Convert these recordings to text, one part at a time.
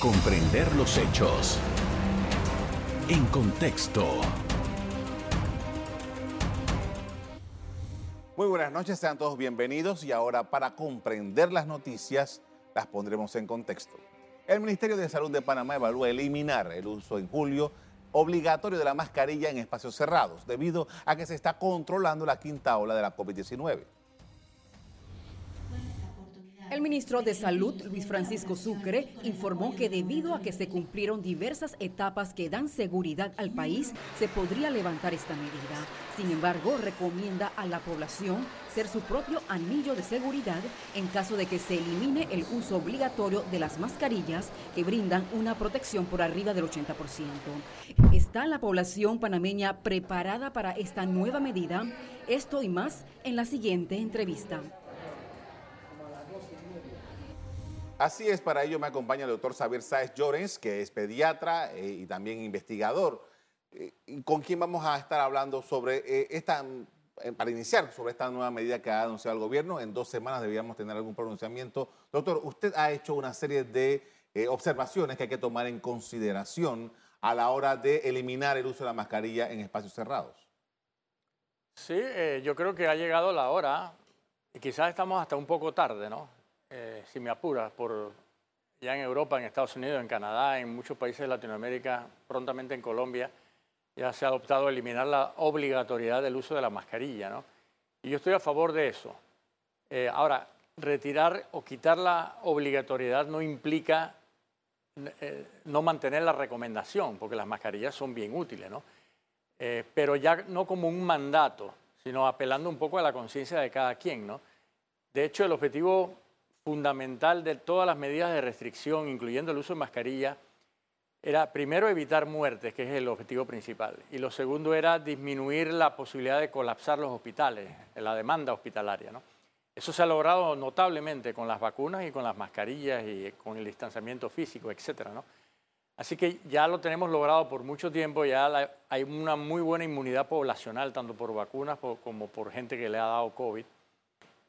comprender los hechos. En contexto. Muy buenas noches, sean todos bienvenidos y ahora para comprender las noticias las pondremos en contexto. El Ministerio de Salud de Panamá evalúa eliminar el uso en julio obligatorio de la mascarilla en espacios cerrados, debido a que se está controlando la quinta ola de la COVID-19. El ministro de Salud, Luis Francisco Sucre, informó que debido a que se cumplieron diversas etapas que dan seguridad al país, se podría levantar esta medida. Sin embargo, recomienda a la población ser su propio anillo de seguridad en caso de que se elimine el uso obligatorio de las mascarillas que brindan una protección por arriba del 80%. ¿Está la población panameña preparada para esta nueva medida? Esto y más en la siguiente entrevista. Así es, para ello me acompaña el doctor Xavier Sáez Llorens, que es pediatra eh, y también investigador, eh, con quien vamos a estar hablando sobre eh, esta, para iniciar, sobre esta nueva medida que ha anunciado el gobierno. En dos semanas debíamos tener algún pronunciamiento. Doctor, usted ha hecho una serie de observaciones que hay que tomar en consideración a la hora de eliminar el uso de la mascarilla en espacios cerrados. Sí, yo creo que ha llegado la hora y quizás estamos hasta un poco tarde, ¿no? Eh, si me apuras, por ya en Europa, en Estados Unidos, en Canadá, en muchos países de Latinoamérica, prontamente en Colombia, ya se ha adoptado eliminar la obligatoriedad del uso de la mascarilla, ¿no? Y yo estoy a favor de eso. Eh, ahora, retirar o quitar la obligatoriedad no implica eh, no mantener la recomendación, porque las mascarillas son bien útiles, ¿no? pero ya no como un mandato, sino apelando un poco a la conciencia de cada quien, ¿no? De hecho, el objetivo fundamental de todas las medidas de restricción, incluyendo el uso de mascarilla, era primero evitar muertes, que es el objetivo principal, y lo segundo era disminuir la posibilidad de colapsar los hospitales, la demanda hospitalaria. ¿no? Eso se ha logrado notablemente con las vacunas y con las mascarillas y con el distanciamiento físico, etc. ¿no? Así que ya lo tenemos logrado por mucho tiempo, ya hay una muy buena inmunidad poblacional, tanto por vacunas como por gente que le ha dado COVID.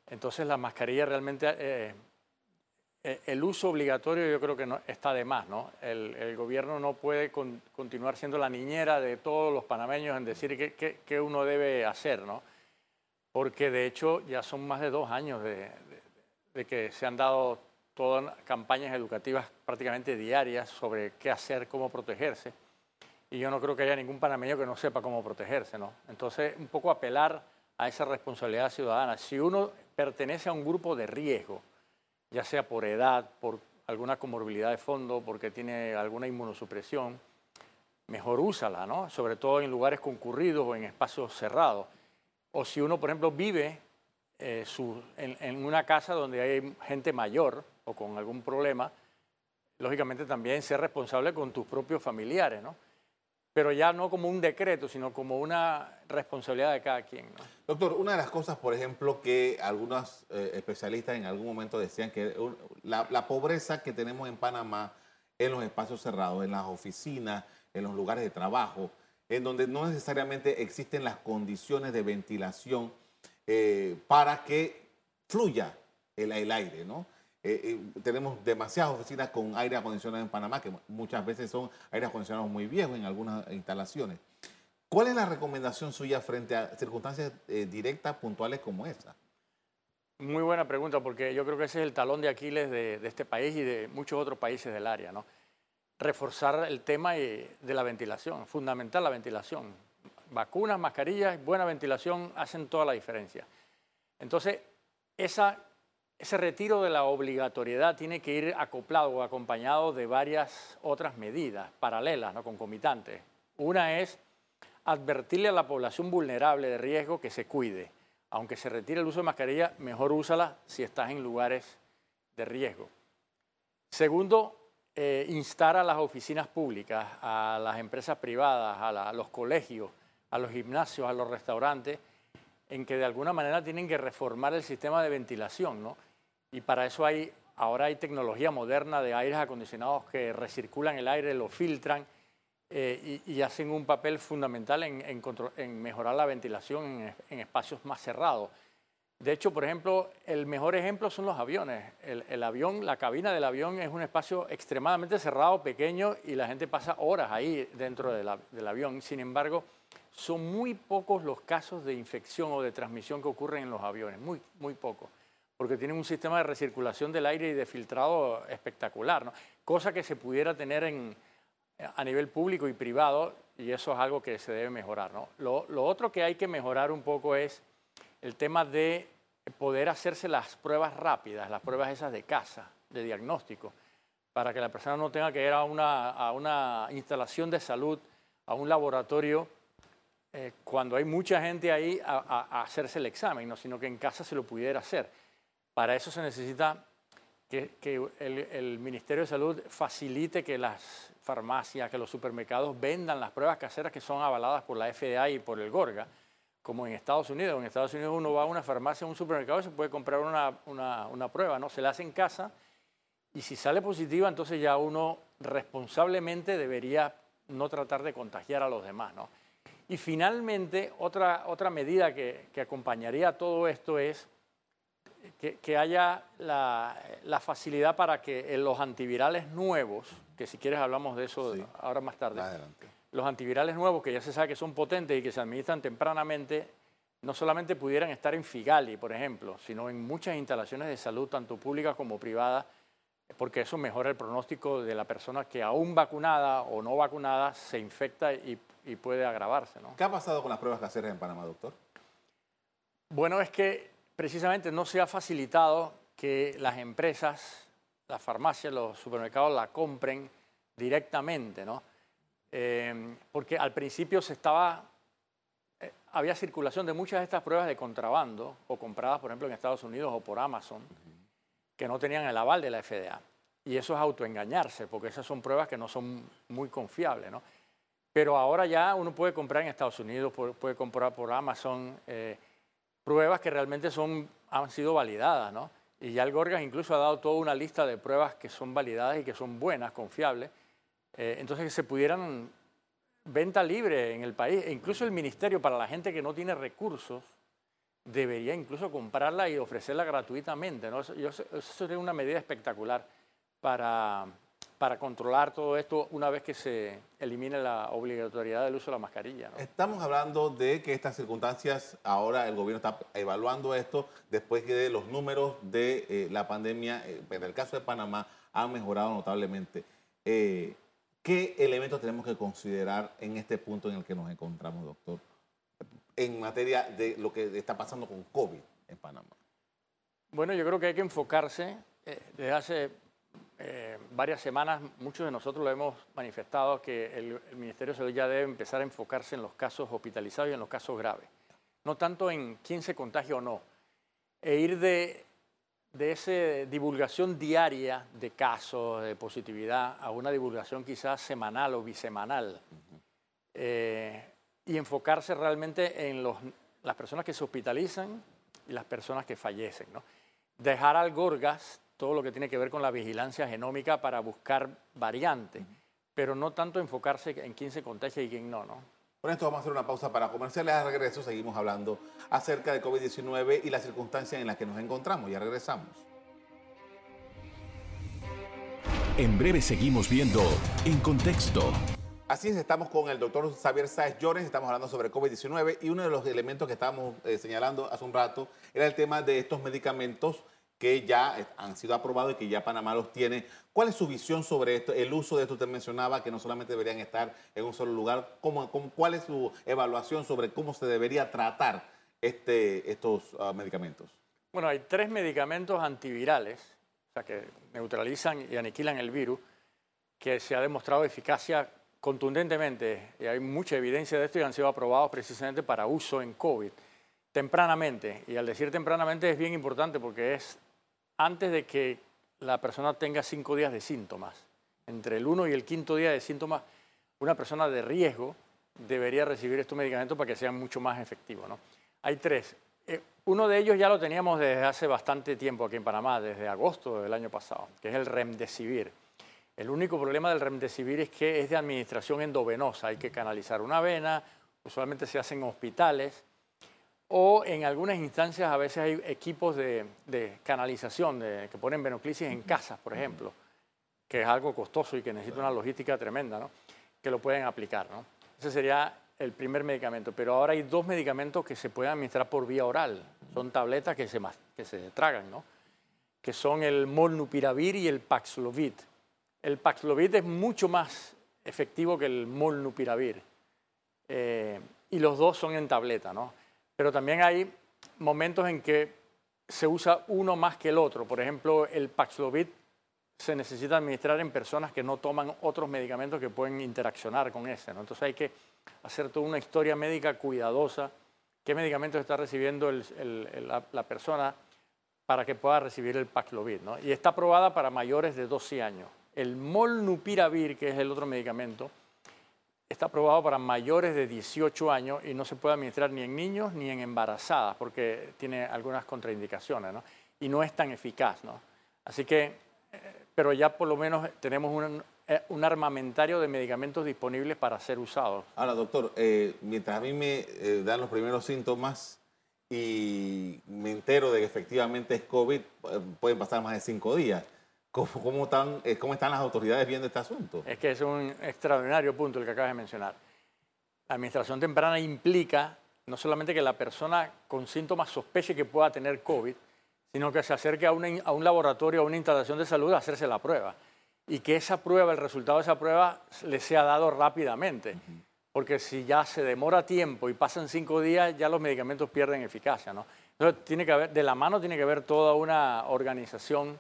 Entonces la mascarilla realmente, eh, el uso obligatorio yo creo que no, está de más, ¿no? El, gobierno no puede continuar siendo la niñera de todos los panameños en decir qué, uno debe hacer, ¿no? Porque de hecho ya son más de dos años de, que se han dado todas campañas educativas prácticamente diarias sobre qué hacer, cómo protegerse. Y yo no creo que haya ningún panameño que no sepa cómo protegerse, ¿no? Entonces, un poco apelar a esa responsabilidad ciudadana. Si uno pertenece a un grupo de riesgo, ya sea por edad, por alguna comorbilidad de fondo, porque tiene alguna inmunosupresión, mejor úsala, ¿no? Sobre todo en lugares concurridos o en espacios cerrados. O si uno, por ejemplo, vive eh, en, en, una casa donde hay gente mayor o con algún problema, lógicamente también ser responsable con tus propios familiares, ¿no? Pero ya no como un decreto, sino como una responsabilidad de cada quien. Doctor, una de las cosas, por ejemplo, que algunos eh, especialistas en algún momento decían que la, pobreza que tenemos en Panamá en los espacios cerrados, en las oficinas, en los lugares de trabajo, en donde no necesariamente existen las condiciones de ventilación eh, para que fluya el, el aire, ¿no? Eh, eh, tenemos demasiadas oficinas con aire acondicionado en Panamá, que muchas veces son aire acondicionados muy viejos en algunas instalaciones. ¿Cuál es la recomendación suya frente a circunstancias eh, directas, puntuales como esta? Muy buena pregunta, porque yo creo que ese es el talón de Aquiles de, este país y de muchos otros países del área. Reforzar el tema de la ventilación, fundamental la ventilación. Vacunas, mascarillas, buena ventilación hacen toda la diferencia. Entonces, esa ese retiro de la obligatoriedad tiene que ir acoplado o acompañado de varias otras medidas paralelas, no concomitantes. Una es advertirle a la población vulnerable de riesgo que se cuide. Aunque se retire el uso de mascarilla, mejor úsala si estás en lugares de riesgo. Segundo, eh, instar a las oficinas públicas, a las empresas privadas, a, a los colegios, a los gimnasios, a los restaurantes, en que de alguna manera tienen que reformar el sistema de ventilación, ¿no? Y para eso hay, ahora hay tecnología moderna de aires acondicionados que recirculan el aire, lo filtran eh, y, hacen un papel fundamental en, mejorar la ventilación en, espacios más cerrados. De hecho, por ejemplo, el mejor ejemplo son los aviones. El, avión, la cabina del avión es un espacio extremadamente cerrado, pequeño, y la gente pasa horas ahí dentro del avión. Sin embargo, son muy pocos los casos de infección o de transmisión que ocurren en los aviones, muy, muy pocos, porque tienen un sistema de recirculación del aire y de filtrado espectacular, ¿no? cosa que se pudiera tener en, a nivel público y privado, y eso es algo que se debe mejorar. ¿no? lo otro que hay que mejorar un poco es el tema de poder hacerse las pruebas rápidas, las pruebas esas de casa, de diagnóstico, para que la persona no tenga que ir a una, instalación de salud, a un laboratorio, eh, cuando hay mucha gente ahí a, hacerse el examen, sino que en casa se lo pudiera hacer. Para eso se necesita que, el, Ministerio de Salud facilite que las farmacias, que los supermercados vendan las pruebas caseras que son avaladas por la FDA y por el GORGA como en Estados Unidos. En Estados Unidos uno va a una farmacia, a un supermercado y se puede comprar una, prueba, ¿no? Se la hace en casa y si sale positiva, entonces ya uno responsablemente debería no tratar de contagiar a los demás, ¿no? Y finalmente, otra, otra medida que, acompañaría todo esto es que, haya la, facilidad para que los antivirales nuevos, que si quieres hablamos de eso ahora más tarde, los antivirales nuevos, que ya se sabe que son potentes y que se administran tempranamente, no solamente pudieran estar en Figali, por ejemplo, sino en muchas instalaciones de salud, tanto públicas como privadas, porque eso mejora el pronóstico de la persona que aún vacunada o no vacunada se infecta y, puede agravarse. ¿Qué ha pasado con las pruebas caseras en Panamá, doctor? Bueno, es que precisamente no se ha facilitado que las empresas, las farmacias, los supermercados la compren directamente, ¿no? Em, porque al principio se estaba, eh, había circulación de muchas de estas pruebas de contrabando o compradas, por ejemplo, en Estados Unidos o por Amazon, que no tenían el aval de la FDA. Y eso es autoengañarse, porque esas son pruebas que no son muy confiables, ¿no? Pero ahora ya uno puede comprar en Estados Unidos, puede, comprar por Amazon eh, pruebas que realmente son, han sido validadas, ¿no? Y ya el Gorgas incluso ha dado toda una lista de pruebas que son validadas y que son buenas, confiables, eh, entonces que se pudieran venta libre en el país, e incluso el ministerio para la gente que no tiene recursos, debería incluso comprarla y ofrecerla gratuitamente. ¿no? Eso, sería una medida espectacular para, para controlar todo esto una vez que se elimine la obligatoriedad del uso de la mascarilla. Estamos hablando de que estas circunstancias, ahora el gobierno está evaluando esto después que los números de eh, la pandemia, eh, en el caso de Panamá, han mejorado notablemente. ¿Qué elementos tenemos que considerar en este punto en el que nos encontramos, doctor, en materia de lo que está pasando con COVID en Panamá? Bueno, yo creo que hay que enfocarse. Eh, desde hace eh, varias semanas, muchos de nosotros lo hemos manifestado, que el, el, Ministerio de Salud ya debe empezar a enfocarse en los casos hospitalizados y en los casos graves. No tanto en quién se contagia o no. E ir de de esa divulgación diaria de casos de positividad a una divulgación quizás semanal o bisemanal eh, y enfocarse realmente en los, las personas que se hospitalizan y las personas que fallecen. ¿no? Dejar al Gorgas todo lo que tiene que ver con la vigilancia genómica para buscar variantes, pero no tanto enfocarse en quién se contagia y quién no. ¿no? Con esto vamos a hacer una pausa para comerciales. A regreso seguimos hablando acerca de COVID-19 y las circunstancias en las que nos encontramos. Ya regresamos. En breve seguimos viendo En Contexto. Así es, estamos con el doctor Xavier Sáez Llores, estamos hablando sobre COVID-19 y uno de los elementos que estábamos eh, señalando hace un rato era el tema de estos medicamentos que ya han sido aprobados y que ya Panamá los tiene. ¿Cuál es su visión sobre esto? El uso de esto usted mencionaba que no solamente deberían estar en un solo lugar. ¿Cómo, cuál es su evaluación sobre cómo se debería tratar este, estos ah, medicamentos? Bueno, hay tres medicamentos antivirales, o sea, que neutralizan y aniquilan el virus, que se ha demostrado eficacia contundentemente, y hay mucha evidencia de esto y han sido aprobados precisamente para uso en COVID tempranamente. Y al decir tempranamente es bien importante porque es antes de que la persona tenga cinco días de síntomas. Entre el uno y el quinto día de síntomas, una persona de riesgo debería recibir estos medicamentos para que sean mucho más efectivos. ¿no? Hay tres. Eh, uno de ellos ya lo teníamos desde hace bastante tiempo aquí en Panamá, desde agosto del año pasado, que es el Remdesivir. El único problema del Remdesivir es que es de administración endovenosa, hay que canalizar una vena, usualmente se hace en hospitales, o en algunas instancias a veces hay equipos de, de canalización de, que ponen venoclisis en casas, por ejemplo, que es algo costoso y que necesita una logística tremenda, ¿no? que lo pueden aplicar. ¿no? Ese sería el primer medicamento, pero ahora hay dos medicamentos que se pueden administrar por vía oral. Son tabletas que se, que se tragan, ¿no? que son el molnupiravir y el Paxlovid. El Paxlovid es mucho más efectivo que el molnupiravir. Eh, y los dos son en tableta, ¿no? Pero también hay momentos en que se usa uno más que el otro. Por ejemplo, el Paxlovid se necesita administrar en personas que no toman otros medicamentos que pueden interaccionar con ese. Entonces hay que hacer toda una historia médica cuidadosa, qué medicamentos está recibiendo la, persona para que pueda recibir el Paxlovid. Y está aprobada para mayores de 12 años. El Molnupiravir, que es el otro medicamento, está aprobado para mayores de 18 años y no se puede administrar ni en niños ni en embarazadas porque tiene algunas contraindicaciones ¿no? y no es tan eficaz. ¿no? Así que pero ya por lo menos tenemos un, eh, un armamentario de medicamentos disponibles para ser usados. Ahora, doctor, eh, mientras a mí me eh, dan los primeros síntomas y me entero de que efectivamente es COVID, pueden pasar más de cinco días. ¿Cómo, cómo, están, ¿Cómo están las autoridades viendo este asunto? Es que es un extraordinario punto el que acabas de mencionar. La administración temprana implica no solamente que la persona con síntomas sospeche que pueda tener COVID, sino que se acerque a, a, un laboratorio, a una instalación de salud a hacerse la prueba. Y que esa prueba, el resultado de esa prueba, le sea dado rápidamente. Porque si ya se demora tiempo y pasan cinco días, ya los medicamentos pierden eficacia. ¿no? Entonces, tiene que haber, de la mano tiene que haber toda una organización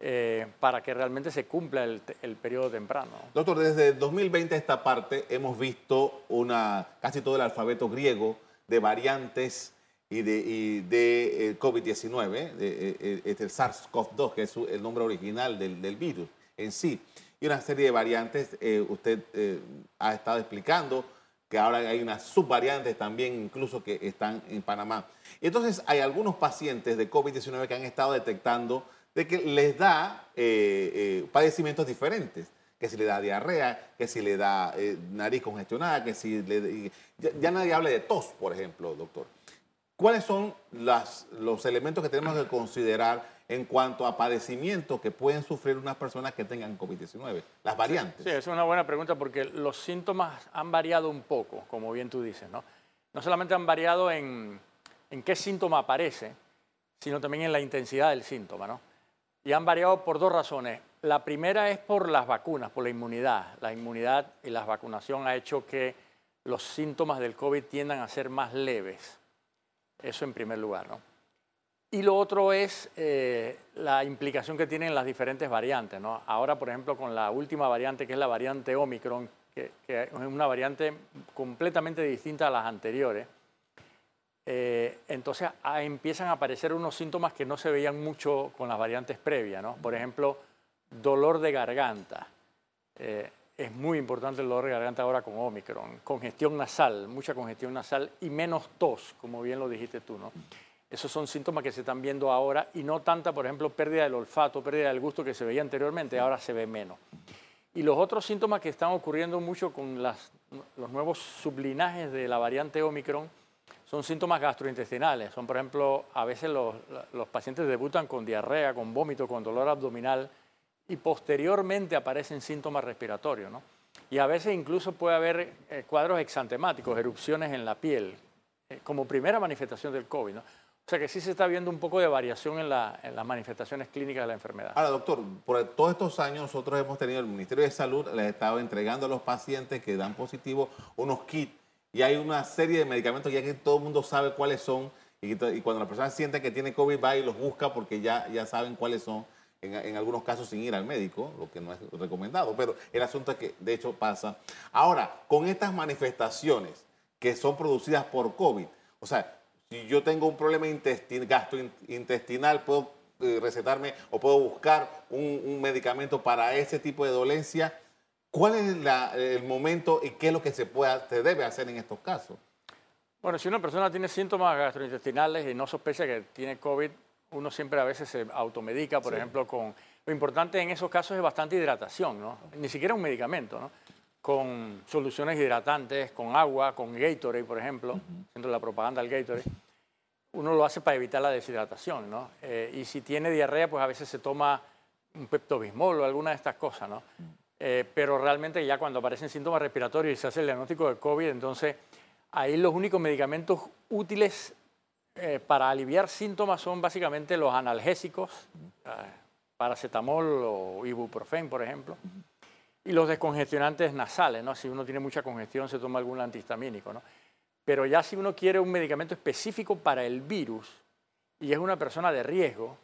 eh, para que realmente se cumpla el, el, periodo temprano. Doctor, desde 2020 a esta parte hemos visto una, casi todo el alfabeto griego de variantes y de, de eh, COVID-19, eh, eh, es el SARS-CoV-2, que es el nombre original del, del, virus en sí. Y una serie de variantes, usted ha estado explicando que ahora hay unas subvariantes también incluso que están en Panamá. Y entonces hay algunos pacientes de COVID-19 que han estado detectando de que les da padecimientos diferentes que si le da diarrea, que si le da nariz congestionada, que si le... Ya, ya, nadie habla de tos, por ejemplo, doctor. ¿Cuáles son las, los elementos que tenemos que considerar en cuanto a padecimientos que pueden sufrir unas personas que tengan COVID-19? Las variantes. Sí, es una buena pregunta porque los síntomas han variado un poco, como bien tú dices, ¿no? No solamente han variado en, en qué síntoma aparece, sino también en la intensidad del síntoma, ¿no? Y han variado por dos razones. La primera es por las vacunas, por la inmunidad. La inmunidad y la vacunación ha hecho que los síntomas del COVID tiendan a ser más leves. Eso en primer lugar. ¿no? Y lo otro es eh, la implicación que tienen las diferentes variantes. Ahora, por ejemplo, con la última variante, que es la variante Omicron, que, es una variante completamente distinta a las anteriores, eh, entonces ah, empiezan a aparecer unos síntomas que no se veían mucho con las variantes previas. ¿no? Por ejemplo, dolor de garganta. Eh, es muy importante el dolor de garganta ahora con Omicron. Congestión nasal, mucha congestión nasal y menos tos, como bien lo dijiste tú, ¿no? Esos son síntomas que se están viendo ahora y no tanta, por ejemplo, pérdida del olfato, pérdida del gusto que se veía anteriormente, ahora se ve menos. Y los otros síntomas que están ocurriendo mucho con las, los nuevos sublinajes de la variante Omicron son síntomas gastrointestinales. Son, por ejemplo, a veces los, los pacientes debutan con diarrea, con vómito, con dolor abdominal, y posteriormente aparecen síntomas respiratorios. ¿no? Y a veces incluso puede haber eh, cuadros exantemáticos, erupciones en la piel, eh, como primera manifestación del COVID. ¿no? O sea que sí se está viendo un poco de variación en, las manifestaciones clínicas de la enfermedad. Ahora, doctor, por todos estos años nosotros hemos tenido, el Ministerio de Salud les ha estado entregando a los pacientes que dan positivo unos kits y hay una serie de medicamentos ya que todo el mundo sabe cuáles son y, cuando la persona siente que tiene COVID va y los busca porque ya, ya saben cuáles son en, algunos casos sin ir al médico, lo que no es recomendado, pero el asunto es que de hecho pasa. Ahora, con estas manifestaciones que son producidas por COVID, o sea, si yo tengo un problema gastrointestinal, puedo eh, recetarme o puedo buscar un, medicamento para ese tipo de dolencia. ¿Cuál es el momento y qué es lo que se, puede, se debe hacer en estos casos? Bueno, si una persona tiene síntomas gastrointestinales y no sospecha que tiene COVID, uno siempre a veces se automedica, por ejemplo, con... Lo importante en esos casos es bastante hidratación, ¿no? Ni siquiera un medicamento, ¿no? Con soluciones hidratantes, con agua, con Gatorade, por ejemplo, uh la propaganda del Gatorade. uno lo hace para evitar la deshidratación, ¿no? Eh, y si tiene diarrea, pues a veces se toma un peptobismol o alguna de estas cosas, ¿no? Eh, pero realmente ya cuando aparecen síntomas respiratorios y se hace el diagnóstico de COVID, entonces ahí los únicos medicamentos útiles eh, para aliviar síntomas son básicamente los analgésicos, paracetamol o ibuprofen, por ejemplo, y los descongestionantes nasales, ¿no? Si uno tiene mucha congestión se toma algún antihistamínico, ¿no? Pero ya si uno quiere un medicamento específico para el virus y es una persona de riesgo,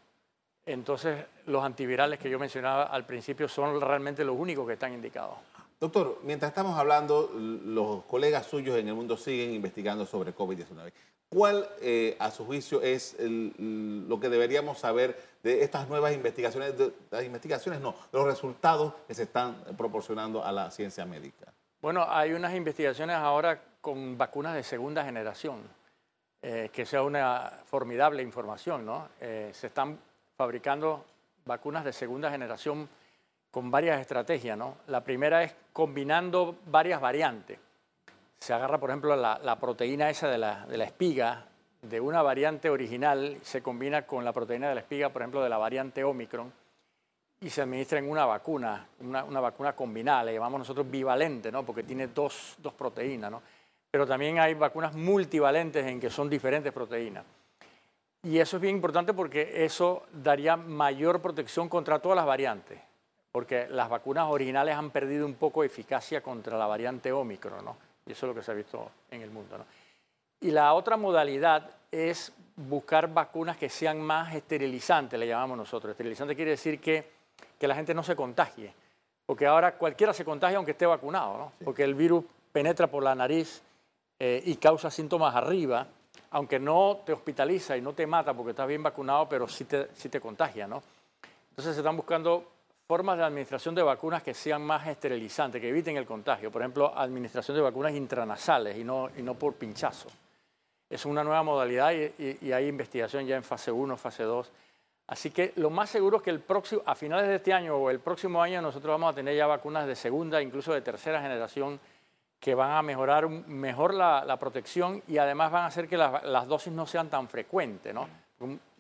entonces los antivirales que yo mencionaba al principio son realmente los únicos que están indicados. Doctor, mientras estamos hablando, los colegas suyos en el mundo siguen investigando sobre COVID-19. ¿Cuál, eh, a su juicio, es lo que deberíamos saber de estas nuevas investigaciones, de, las investigaciones no, los resultados que se están proporcionando a la ciencia médica? Bueno, hay unas investigaciones ahora con vacunas de segunda generación, eh, que sea una formidable información, ¿no? Eh, se están fabricando vacunas de segunda generación con varias estrategias, ¿no? La primera es combinando varias variantes. Se agarra, por ejemplo, la, proteína esa de la, de la, espiga de una variante original, se combina con la proteína de la espiga, por ejemplo, de la variante Omicron, y se administra en una vacuna, una, una vacuna combinada, le llamamos nosotros bivalente, ¿no? Porque tiene dos, dos proteínas, ¿no? pero también hay vacunas multivalentes en que son diferentes proteínas. Y eso es bien importante porque eso daría mayor protección contra todas las variantes, porque las vacunas originales han perdido un poco de eficacia contra la variante Omicron, ¿no? Y eso es lo que se ha visto en el mundo, ¿no? Y la otra modalidad es buscar vacunas que sean más esterilizantes, le llamamos nosotros. Esterilizante quiere decir que, que la gente no se contagie, porque ahora cualquiera se contagia aunque esté vacunado, ¿no? Porque el virus penetra por la nariz eh, y causa síntomas arriba, aunque no te hospitaliza y no te mata porque estás bien vacunado, pero sí te, sí te contagia, ¿no? Entonces se están buscando formas de administración de vacunas que sean más esterilizantes, que eviten el contagio. Por ejemplo, administración de vacunas intranasales y no, y no por pinchazo. Es una nueva modalidad y, y, hay investigación ya en fase 1, fase 2. Así que lo más seguro es que el próximo, a finales de este año o el próximo año nosotros vamos a tener ya vacunas de segunda, incluso de tercera generación, que van a mejorar mejor la, protección y además van a hacer que las, dosis no sean tan frecuentes. ¿no?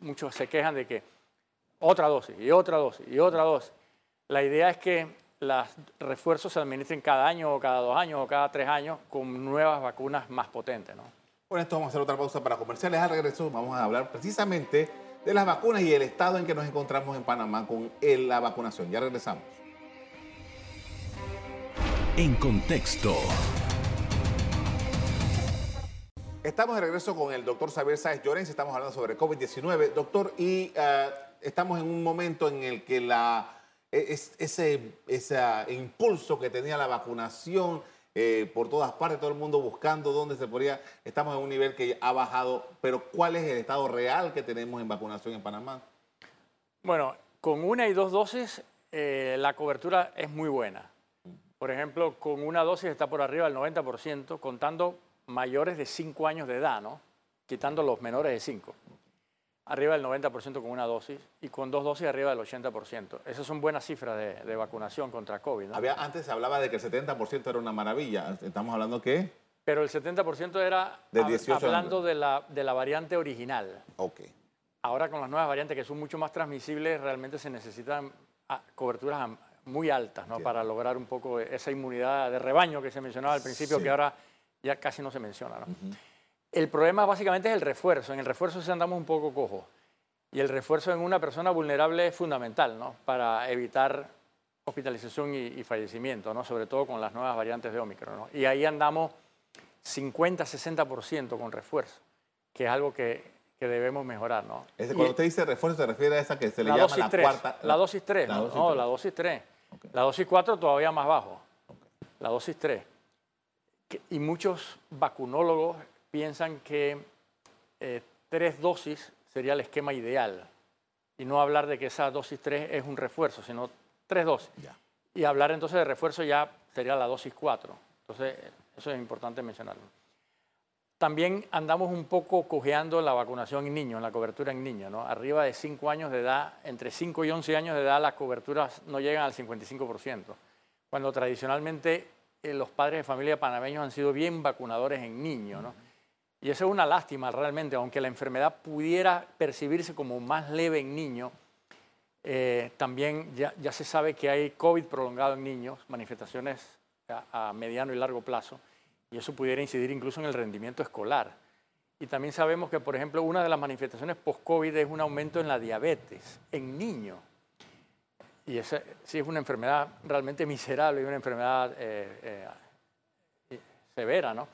Muchos se quejan de que otra dosis y otra dosis y otra dosis. La idea es que los refuerzos se administren cada año o cada dos años o cada tres años con nuevas vacunas más potentes. ¿no? Con esto vamos a hacer otra pausa para comerciales. Al regreso vamos a hablar precisamente de las vacunas y el estado en que nos encontramos en Panamá con la vacunación. Ya regresamos. En contexto. Estamos de regreso con el doctor Xavier Sáez Llorens, estamos hablando sobre COVID-19. Doctor, y uh, estamos en un momento en el que la, e, es, ese, ese impulso que tenía la vacunación eh, por todas partes, todo el mundo buscando dónde se podría, estamos en un nivel que ha bajado, pero ¿cuál es el estado real que tenemos en vacunación en Panamá? Bueno, con una y dos dosis eh, la cobertura es muy buena. Por ejemplo, con una dosis está por arriba del 90%, contando mayores de 5 años de edad, ¿no? quitando los menores de 5. Arriba del 90% con una dosis y con dos dosis arriba del 80%. Esas son buenas cifras de, vacunación contra COVID. Había, antes se hablaba de que el 70% era una maravilla. Estamos hablando que... Pero el 70% era hablando de la, de la variante original. Ok. Ahora con las nuevas variantes que son mucho más transmisibles, realmente se necesitan ah, coberturas muy altas ¿no? para lograr un poco esa inmunidad de rebaño que se mencionaba al principio, que ahora ya casi no se menciona. ¿no? El problema básicamente es el refuerzo. En el refuerzo se andamos un poco cojo. Y el refuerzo en una persona vulnerable es fundamental ¿no? para evitar hospitalización y, fallecimiento, ¿no? sobre todo con las nuevas variantes de Omicron. ¿no? Y ahí andamos 50-60% con refuerzo, que es algo que, que debemos mejorar, ¿no? cuando usted dice refuerzo, se refiere a esa que se le llama la cuarta... La, dosis 3, no, la dosis 3. La dosis 4 todavía más bajo. La dosis 3. y muchos vacunólogos piensan que eh, tres dosis sería el esquema ideal. Y no hablar de que esa dosis 3 es un refuerzo, sino tres dosis. Y hablar entonces de refuerzo ya sería la dosis 4. Entonces, eso es importante mencionarlo. También andamos un poco cojeando la vacunación en niños, la cobertura en niños. ¿no? Arriba de 5 años de edad, entre 5 y 11 años de edad, las coberturas no llegan al 55%, cuando tradicionalmente eh, los padres de familia panameños han sido bien vacunadores en niños. Y eso es una lástima realmente, aunque la enfermedad pudiera percibirse como más leve en niños, eh, también ya, ya, se sabe que hay COVID prolongado en niños, manifestaciones a, a mediano y largo plazo, y eso pudiera incidir incluso en el rendimiento escolar. Y también sabemos que, por ejemplo, una de las manifestaciones post-COVID es un aumento en la diabetes en niños. Y esa sí es una enfermedad realmente miserable y una enfermedad eh, eh, severa, ¿no?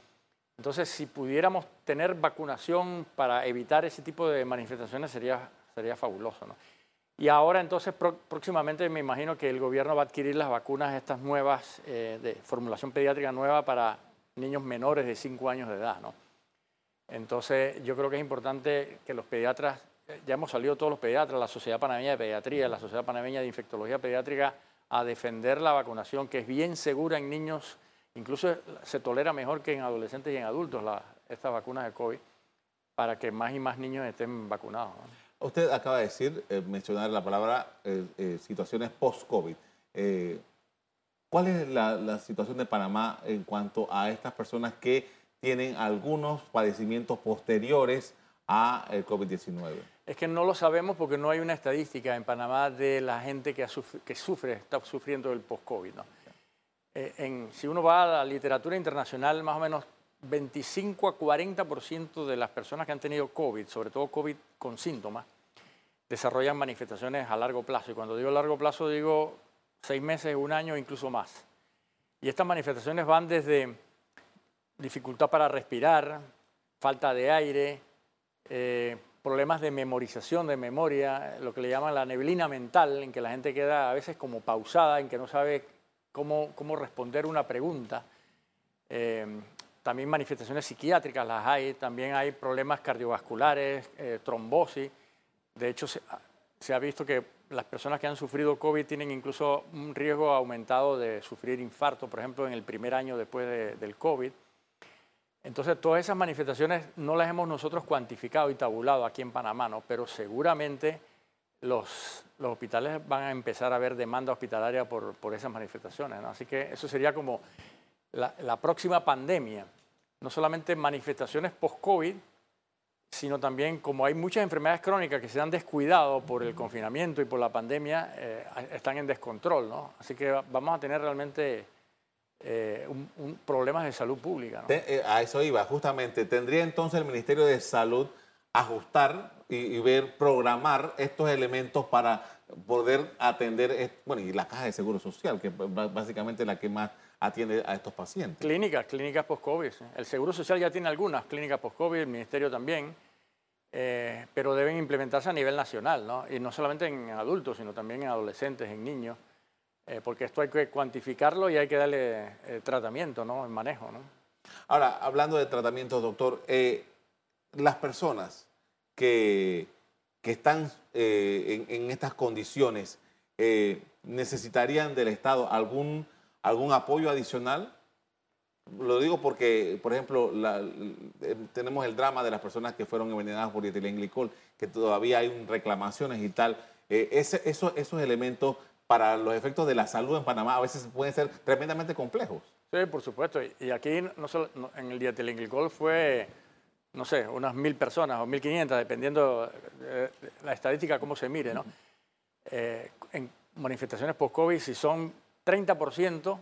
Entonces, si pudiéramos tener vacunación para evitar ese tipo de manifestaciones, sería, sería fabuloso, ¿no? Y ahora, entonces, próximamente me imagino que el gobierno va a adquirir las vacunas estas nuevas, eh, de formulación pediátrica nueva para niños menores de 5 años de edad, ¿no? Entonces, yo creo que es importante que los pediatras, eh, ya hemos salido todos los pediatras, la Sociedad Panameña de Pediatría, la Sociedad Panameña de Infectología Pediátrica, a defender la vacunación, que es bien segura en niños, incluso se tolera mejor que en adolescentes y en adultos la, estas vacunas de COVID, para que más y más niños estén vacunados. Usted acaba de decir, eh, mencionar la palabra eh, situaciones post-COVID. ¿Cuál es la situación de Panamá en cuanto a estas personas que tienen algunos padecimientos posteriores a el COVID-19? Es que no lo sabemos porque no hay una estadística en Panamá de la gente que, que sufre, está sufriendo el post-COVID. Eh, si uno va a la literatura internacional, más o menos 25 a 40% de las personas que han tenido COVID, sobre todo COVID con síntomas, desarrollan manifestaciones a largo plazo. Y cuando digo largo plazo, digo seis meses, un año, incluso más. Y estas manifestaciones van desde dificultad para respirar, falta de aire, eh, problemas de memorización, de memoria, lo que le llaman la neblina mental, en que la gente queda a veces como pausada, en que no sabe cómo, cómo responder una pregunta. Eh, también manifestaciones psiquiátricas las hay, también hay problemas cardiovasculares, eh, trombosis. De hecho, ha visto que las personas que han sufrido COVID tienen incluso un riesgo aumentado de sufrir infarto, por ejemplo, en el primer año después del COVID. Entonces, todas esas manifestaciones no las hemos nosotros cuantificado y tabulado aquí en Panamá, ¿no? pero seguramente los, hospitales van a empezar a ver demanda hospitalaria por, por esas manifestaciones. Así que eso sería como la, la próxima pandemia. No solamente manifestaciones post-COVID, sino también como hay muchas enfermedades crónicas que se han descuidado por el confinamiento y por la pandemia, eh, están en descontrol. ¿no? Así que vamos a tener realmente eh, un, problemas de salud pública. Eh, a eso iba, justamente. ¿Tendría entonces el Ministerio de Salud ajustar y, ver, programar estos elementos para poder atender, bueno, y la caja de seguro social, que es básicamente la que más atiende a estos pacientes? Clínicas, clínicas post-COVID. El Seguro Social ya tiene algunas clínicas post-COVID, el Ministerio también, eh, pero deben implementarse a nivel nacional, ¿no? Y no solamente en adultos, sino también en adolescentes, en niños. Eh, porque esto hay que cuantificarlo y hay que darle eh, tratamiento, ¿no? El manejo, ¿no? Ahora, hablando de tratamiento, doctor, las personas que, que están en, en, estas condiciones necesitarían del Estado algún, algún apoyo adicional. Lo digo porque, por ejemplo, la, tenemos el drama de las personas que fueron envenenadas por dietilenglicol, que todavía hay reclamaciones y tal. Ese, eso, esos elementos para los efectos de la salud en Panamá a veces pueden ser tremendamente complejos. Sí, por supuesto. Y aquí no solo, en el dietilenglicol fue, no sé, unas mil personas o mil quinientas, dependiendo de la estadística, cómo se mire, ¿no? Eh, en manifestaciones post-COVID, si son 30%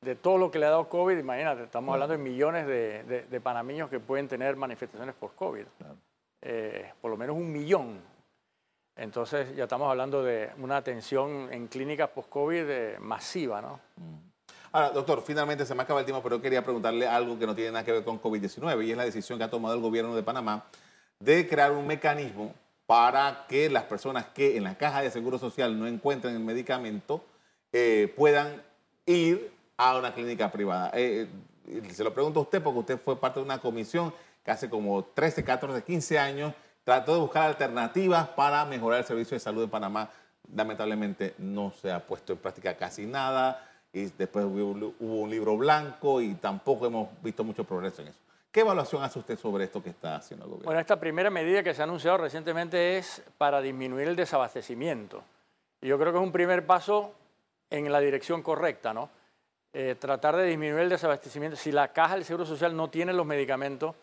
de todo lo que le ha dado COVID, imagínate, estamos hablando de millones de, de, panameños que pueden tener manifestaciones post-COVID. Eh, por lo menos un millón entonces ya estamos hablando de una atención en clínicas post-COVID eh, masiva, ¿no? Mm. Ahora, doctor, finalmente se me acaba el tiempo, pero quería preguntarle algo que no tiene nada que ver con COVID-19 y es la decisión que ha tomado el gobierno de Panamá de crear un mecanismo para que las personas que en la caja de seguro social no encuentren el medicamento eh, puedan ir a una clínica privada. Eh, se lo pregunto a usted porque usted fue parte de una comisión que hace como 13, 14, 15 años trató de buscar alternativas para mejorar el servicio de salud de Panamá. Lamentablemente no se ha puesto en práctica casi nada y después hubo, un libro blanco y tampoco hemos visto mucho progreso en eso. ¿Qué evaluación hace usted sobre esto que está haciendo el gobierno? Bueno, esta primera medida que se ha anunciado recientemente es para disminuir el desabastecimiento. Y yo creo que es un primer paso en la dirección correcta, ¿no? Eh, tratar de disminuir el desabastecimiento. Si la caja del Seguro Social no tiene los medicamentos,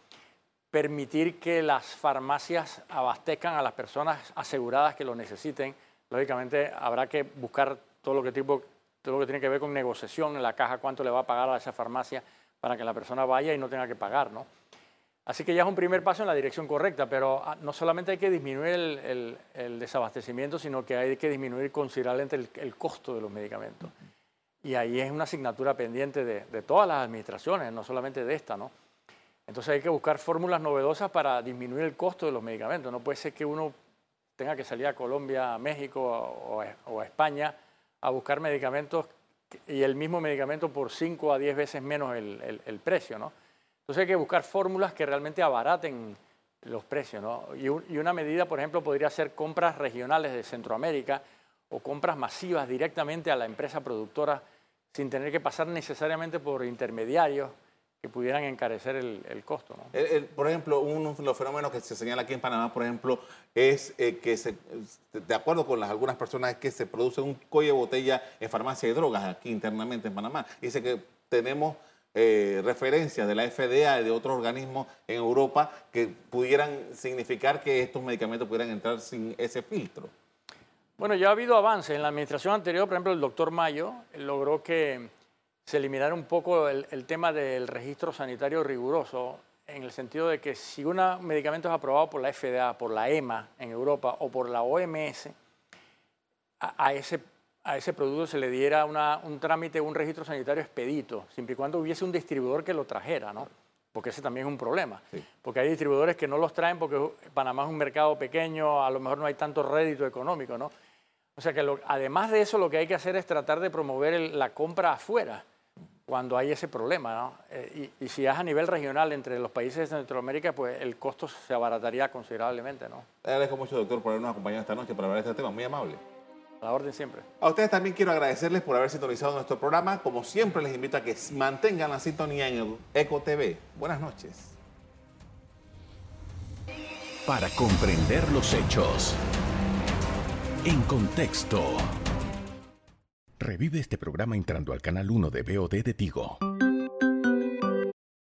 permitir que las farmacias abastezcan a las personas aseguradas que lo necesiten. Lógicamente habrá que buscar todo lo que, tipo, todo lo que tiene que ver con negociación en la caja, cuánto le va a pagar a esa farmacia para que la persona vaya y no tenga que pagar. ¿no? Así que ya es un primer paso en la dirección correcta, pero ah, no solamente hay que disminuir el, desabastecimiento, sino que hay que disminuir considerablemente el, costo de los medicamentos. Y ahí es una asignatura pendiente de, todas las administraciones, no solamente de esta, ¿no? Entonces hay que buscar fórmulas novedosas para disminuir el costo de los medicamentos. No puede ser que uno tenga que salir a Colombia, a México o a, España a buscar medicamentos y el mismo medicamento por 5 a 10 veces menos el, el precio, ¿no? Entonces hay que buscar fórmulas que realmente abaraten los precios. ¿no? Y, una medida, por ejemplo, podría ser compras regionales de Centroamérica o compras masivas directamente a la empresa productora sin tener que pasar necesariamente por intermediarios que pudieran encarecer el, costo. por ejemplo, uno de los fenómenos que se señala aquí en Panamá, por ejemplo, es eh, que, se, de acuerdo con las, algunas personas, es que se produce un cuello de botella en farmacia de drogas aquí internamente en Panamá. Dice que tenemos eh, referencias de la FDA y de otros organismos en Europa que pudieran significar que estos medicamentos pudieran entrar sin ese filtro? Bueno, ya ha habido avances. En la administración anterior, por ejemplo, el doctor Mayo logró que se eliminara un poco el, tema del registro sanitario riguroso, en el sentido de que si un medicamento es aprobado por la FDA, por la EMA en Europa o por la OMS, a ese a ese producto se le diera un trámite, un registro sanitario expedito, siempre y cuando hubiese un distribuidor que lo trajera, ¿no? Porque ese también es un problema. Porque hay distribuidores que no los traen porque Panamá es un mercado pequeño, a lo mejor no hay tanto rédito económico, ¿no? O sea que además de eso lo que hay que hacer es tratar de promover la compra afuera cuando hay ese problema, ¿no? Eh, y, si es a nivel regional entre los países de Centroamérica, pues el costo se abarataría considerablemente, ¿no? Le agradezco mucho, doctor, por habernos acompañado esta noche para hablar de este tema. Muy amable. A la orden siempre. A ustedes también quiero agradecerles por haber sintonizado nuestro programa. Como siempre, les invito a que mantengan la sintonía en el Eco TV. Buenas noches. Para comprender los hechos. En contexto. Revive este programa entrando al canal 1 de BOD de Tigo.